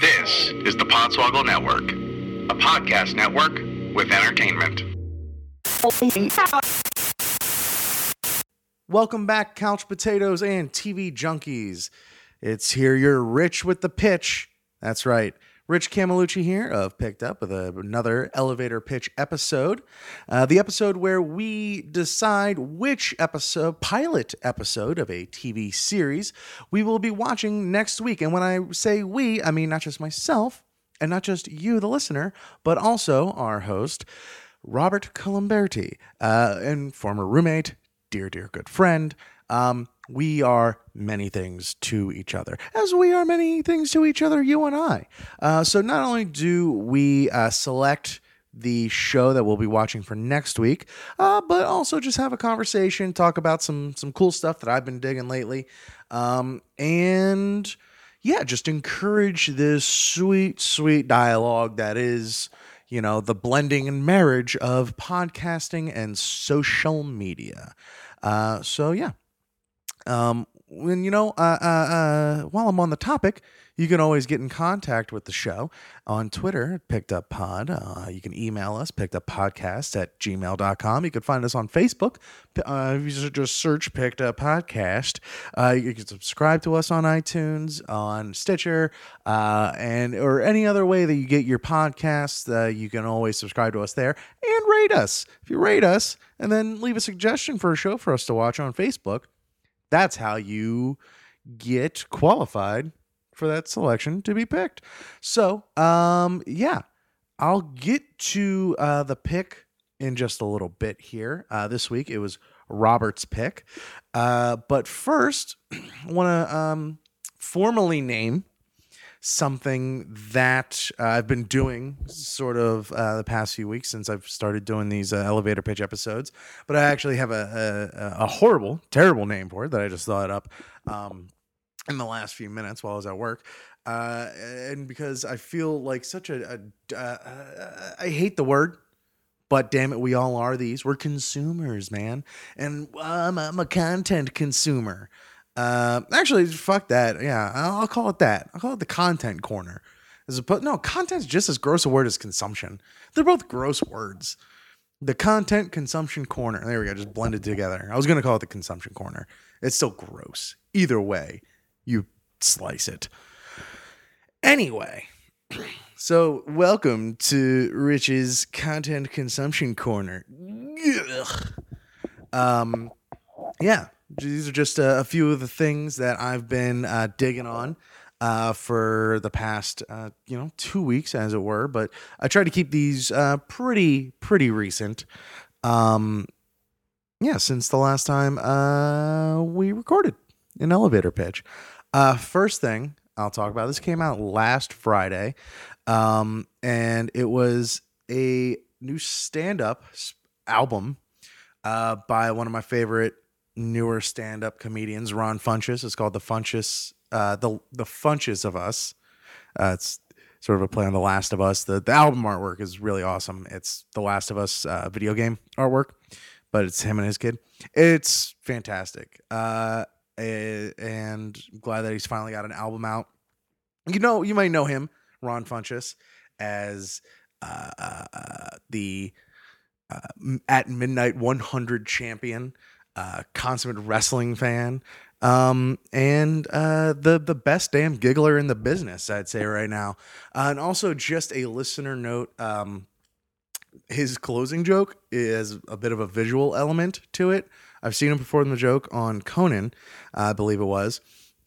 This is the Podswoggle Network, a podcast network with entertainment. Welcome back, couch potatoes and TV junkies. It's here, you're rich with the pitch. That's right. Rich Camelucci here of Picked Up with a- another elevator pitch episode. Uh, the episode where we decide which episode, pilot episode of a TV series, we will be watching next week. And when I say we, I mean not just myself and not just you, the listener, but also our host, Robert Columberti, uh, and former roommate, dear, dear good friend. Um, we are many things to each other, as we are many things to each other, you and I. Uh, so not only do we uh, select the show that we'll be watching for next week, uh, but also just have a conversation, talk about some some cool stuff that I've been digging lately, um, and yeah, just encourage this sweet, sweet dialogue that is, you know, the blending and marriage of podcasting and social media. Uh, so yeah, um, when you know, uh, uh, uh, while I'm on the topic, you can always get in contact with the show on Twitter, Picked Up Pod. Uh, you can email us, pickeduppodcast at gmail.com. You can find us on Facebook. Uh, if you just search Picked Up Podcast, uh, you can subscribe to us on iTunes, on Stitcher, uh, and or any other way that you get your podcasts. Uh, you can always subscribe to us there and rate us. If you rate us and then leave a suggestion for a show for us to watch on Facebook, that's how you get qualified for that selection to be picked. So, um, yeah, I'll get to uh, the pick in just a little bit here. Uh, this week it was Robert's pick, uh, but first, I want to um, formally name something that uh, I've been doing sort of uh, the past few weeks since I've started doing these uh, elevator pitch episodes. But I actually have a, a, a horrible, terrible name for it that I just thought up um, in the last few minutes while I was at work. Uh, and because I feel like such a, a uh, I hate the word, but damn it, we all are these. We're consumers, man, and I'm, I'm a content consumer. Uh, actually, fuck that. Yeah, I'll, I'll call it that. I'll call it the content corner. As opposed, no, content's just as gross a word as consumption. They're both gross words. The content consumption corner. There we go. Just blended together. I was gonna call it the consumption corner. It's still gross. Either way, you slice it. Anyway, so welcome to Rich's content consumption corner. Ugh. Um, yeah, these are just a, a few of the things that I've been uh, digging on uh, for the past, uh, you know, two weeks, as it were. But I try to keep these uh, pretty, pretty recent. Um, yeah, since the last time uh, we recorded an elevator pitch. Uh, first thing I'll talk about. This came out last Friday, um, and it was a new stand-up album uh, by one of my favorite newer stand-up comedians, Ron Funches. It's called the Funches, uh, the the Funches of Us. Uh, it's sort of a play on The Last of Us. The the album artwork is really awesome. It's The Last of Us uh, video game artwork, but it's him and his kid. It's fantastic. Uh, eh, and I'm glad that he's finally got an album out. You know, you might know him, Ron Funches, as uh, uh, uh, the uh, at midnight 100 champion, uh, consummate wrestling fan, um, and uh, the the best damn giggler in the business, I'd say right now. Uh, and also, just a listener note. Um, his closing joke is a bit of a visual element to it. I've seen him perform the joke on Conan, uh, I believe it was.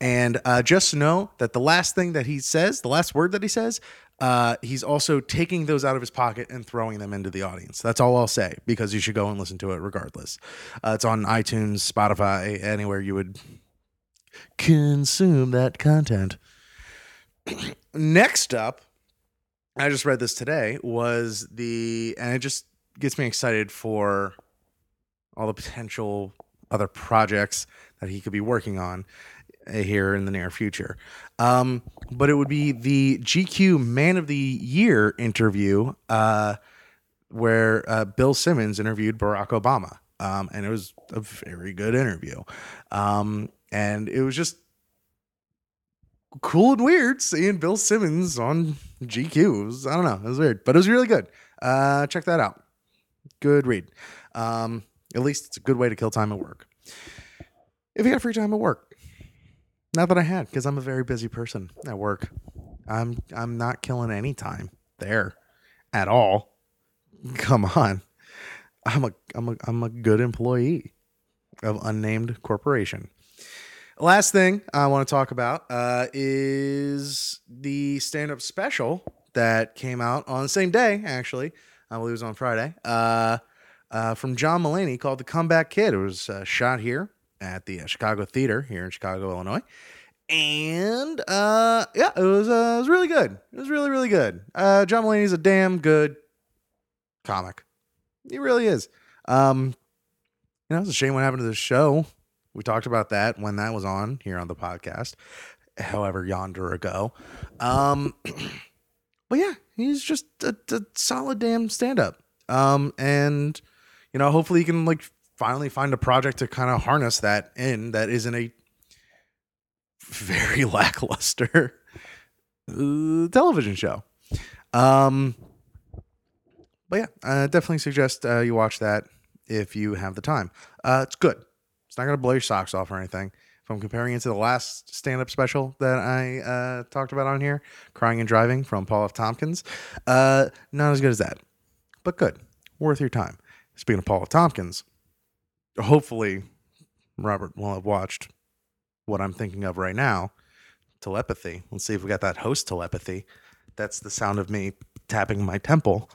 And uh, just know that the last thing that he says, the last word that he says, uh, he's also taking those out of his pocket and throwing them into the audience. That's all I'll say because you should go and listen to it regardless. Uh, it's on iTunes, Spotify, anywhere you would consume that content. Next up, I just read this today was the and it just gets me excited for all the potential other projects that he could be working on here in the near future. Um, but it would be the GQ Man of the Year interview uh, where uh, Bill Simmons interviewed Barack Obama. Um, and it was a very good interview. Um, and it was just cool and weird seeing Bill Simmons on GQ. Was- I don't know. It was weird, but it was really good. Uh, check that out. Good read. Um, at least it's a good way to kill time at work. If you got free time at work, not that I had, because I'm a very busy person at work. I'm I'm not killing any time there at all. Come on, I'm a I'm a I'm a good employee of unnamed corporation. Last thing I want to talk about uh, is the stand up special that came out on the same day, actually. I believe it was on Friday, uh, uh, from John Mulaney called The Comeback Kid. It was uh, shot here at the uh, Chicago Theater here in Chicago, Illinois. And uh, yeah, it was, uh, it was really good. It was really, really good. Uh, John Mulaney's a damn good comic. He really is. Um, you know, it's a shame what happened to the show. We talked about that when that was on here on the podcast, however yonder ago. Um, but yeah, he's just a, a solid damn stand up. Um, and you know, hopefully he can like finally find a project to kind of harness that in that isn't a very lackluster uh, television show. Um, but yeah, I definitely suggest uh, you watch that if you have the time. Uh, it's good. It's not gonna blow your socks off or anything. If I'm comparing it to the last stand-up special that I uh, talked about on here, "Crying and Driving" from Paul F. Tompkins, uh, not as good as that, but good, worth your time. Speaking of Paul F. Tompkins, hopefully Robert will have watched what I'm thinking of right now, telepathy. Let's see if we got that host telepathy. That's the sound of me tapping my temple.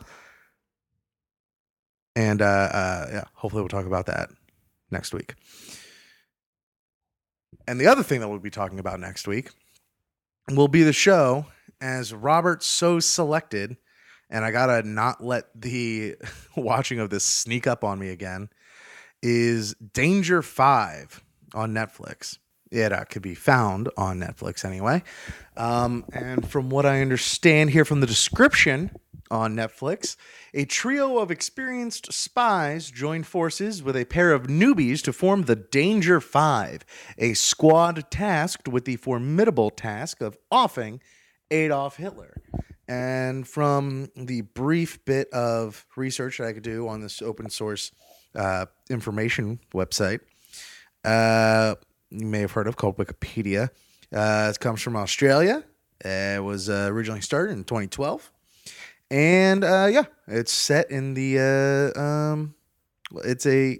And uh, uh, yeah, hopefully we'll talk about that next week. And the other thing that we'll be talking about next week will be the show as Robert so selected, and I gotta not let the watching of this sneak up on me again, is Danger Five on Netflix. It uh, could be found on Netflix anyway. Um, and from what I understand here from the description on Netflix, a trio of experienced spies join forces with a pair of newbies to form the Danger Five, a squad tasked with the formidable task of offing Adolf Hitler. And from the brief bit of research that I could do on this open source uh, information website, uh, you may have heard of called Wikipedia. Uh, it comes from Australia. It was uh, originally started in 2012, and uh, yeah, it's set in the. Um, it's a,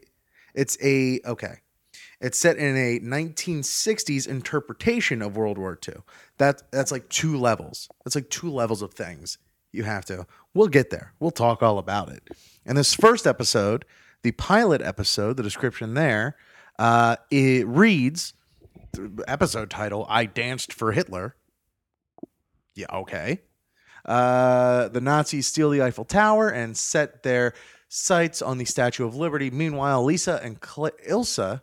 it's a okay. It's set in a 1960s interpretation of World War II. That that's like two levels. That's like two levels of things you have to. We'll get there. We'll talk all about it. And this first episode, the pilot episode, the description there, uh, it reads episode title I Danced for Hitler. Yeah, okay. Uh, the Nazis steal the Eiffel Tower and set their sights on the Statue of Liberty. Meanwhile, Lisa and Ilsa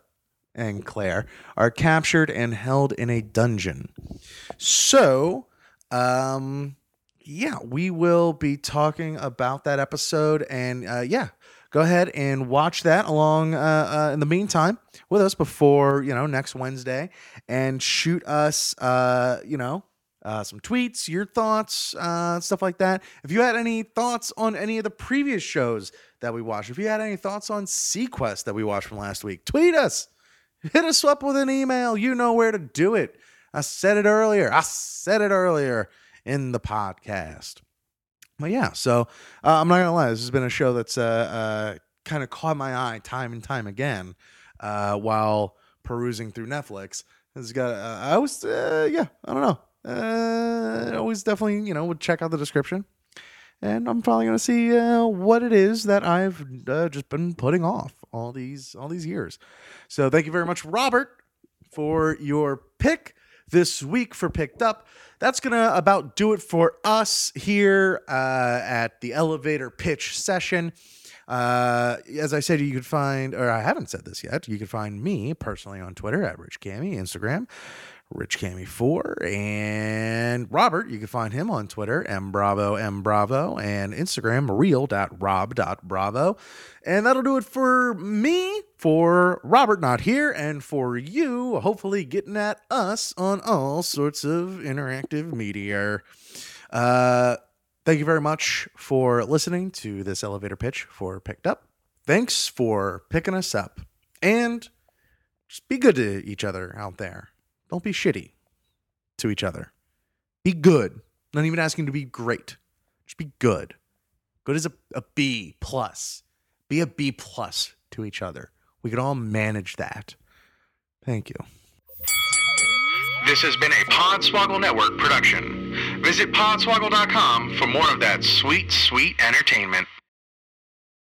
and Claire are captured and held in a dungeon. So, um, yeah, we will be talking about that episode, and uh, yeah, go ahead and watch that along uh, uh, in the meantime with us before you know next Wednesday, and shoot us, uh, you know. Uh, some tweets, your thoughts, uh, stuff like that. If you had any thoughts on any of the previous shows that we watched, if you had any thoughts on seaQuest that we watched from last week, tweet us. Hit us up with an email. You know where to do it. I said it earlier. I said it earlier in the podcast. But yeah, so uh, I'm not gonna lie. This has been a show that's uh, uh, kind of caught my eye time and time again uh, while perusing through Netflix. It's got. Uh, I was. Uh, yeah. I don't know. Always definitely you know would check out the description, and I'm probably gonna see what it is that I've just been putting off all these all these years. So thank you very much, Robert, for your pick this week for picked up. That's gonna about do it for us here uh, at the elevator pitch session. Uh, as I said, you could find, or I haven't said this yet, you can find me personally on Twitter at Rich Cammy, Instagram, Rich Cammy4, and Robert, you can find him on Twitter, M Bravo, M Bravo, and Instagram, real.rob.bravo. And that'll do it for me for Robert not here, and for you, hopefully getting at us on all sorts of interactive media. Uh, thank you very much for listening to this elevator pitch for Picked Up. Thanks for picking us up. And just be good to each other out there. Don't be shitty to each other. Be good. Not even asking to be great. Just be good. Good as a, a B plus. Be a B plus to each other. We can all manage that. Thank you. This has been a Podswoggle Network production. Visit podswoggle.com for more of that sweet, sweet entertainment.